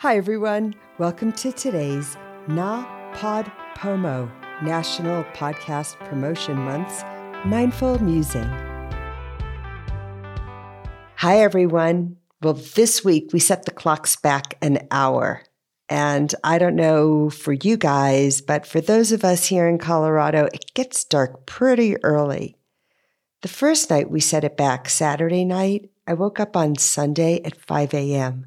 Hi, everyone. Welcome to today's Na Pod Pomo National Podcast Promotion Month's Mindful Musing. Hi, everyone. Well, this week we set the clocks back an hour. And I don't know for you guys, but for those of us here in Colorado, it gets dark pretty early. The first night we set it back, Saturday night, I woke up on Sunday at 5 a.m.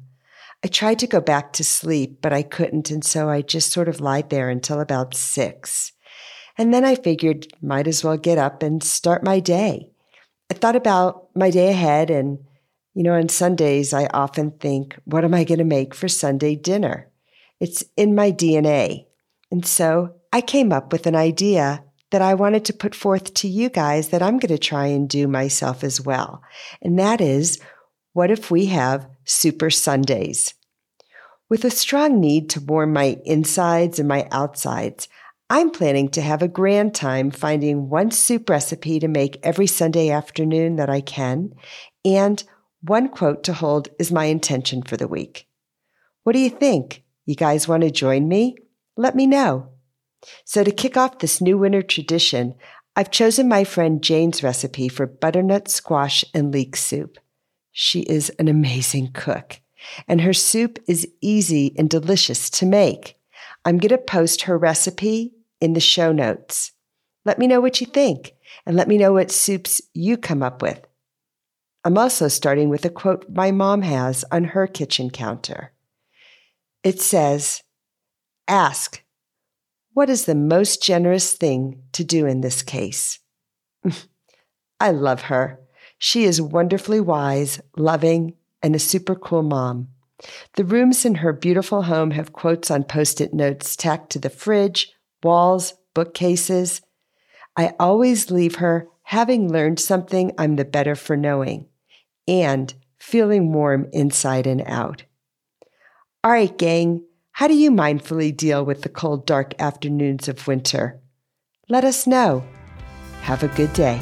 I tried to go back to sleep, but I couldn't. And so I just sort of lied there until about six. And then I figured might as well get up and start my day. I thought about my day ahead. And, you know, on Sundays, I often think, what am I going to make for Sunday dinner? It's in my DNA. And so I came up with an idea that I wanted to put forth to you guys that I'm going to try and do myself as well. And that is, what if we have Souper Sundays? With a strong need to warm my insides and my outsides, I'm planning to have a grand time finding one soup recipe to make every Sunday afternoon that I can, and one quote to hold is my intention for the week. What do you think? You guys want to join me? Let me know. So, to kick off this new winter tradition, I've chosen my friend Jane's recipe for butternut squash and leek soup. She is an amazing cook, and her soup is easy and delicious to make. I'm going to post her recipe in the show notes. Let me know what you think, and let me know what soups you come up with. I'm also starting with a quote my mom has on her kitchen counter. It says, Ask, what is the most generous thing to do in this case? I love her. She is wonderfully wise, loving, and a super cool mom. The rooms in her beautiful home have quotes on post it notes tacked to the fridge, walls, bookcases. I always leave her having learned something I'm the better for knowing and feeling warm inside and out. All right, gang, how do you mindfully deal with the cold, dark afternoons of winter? Let us know. Have a good day.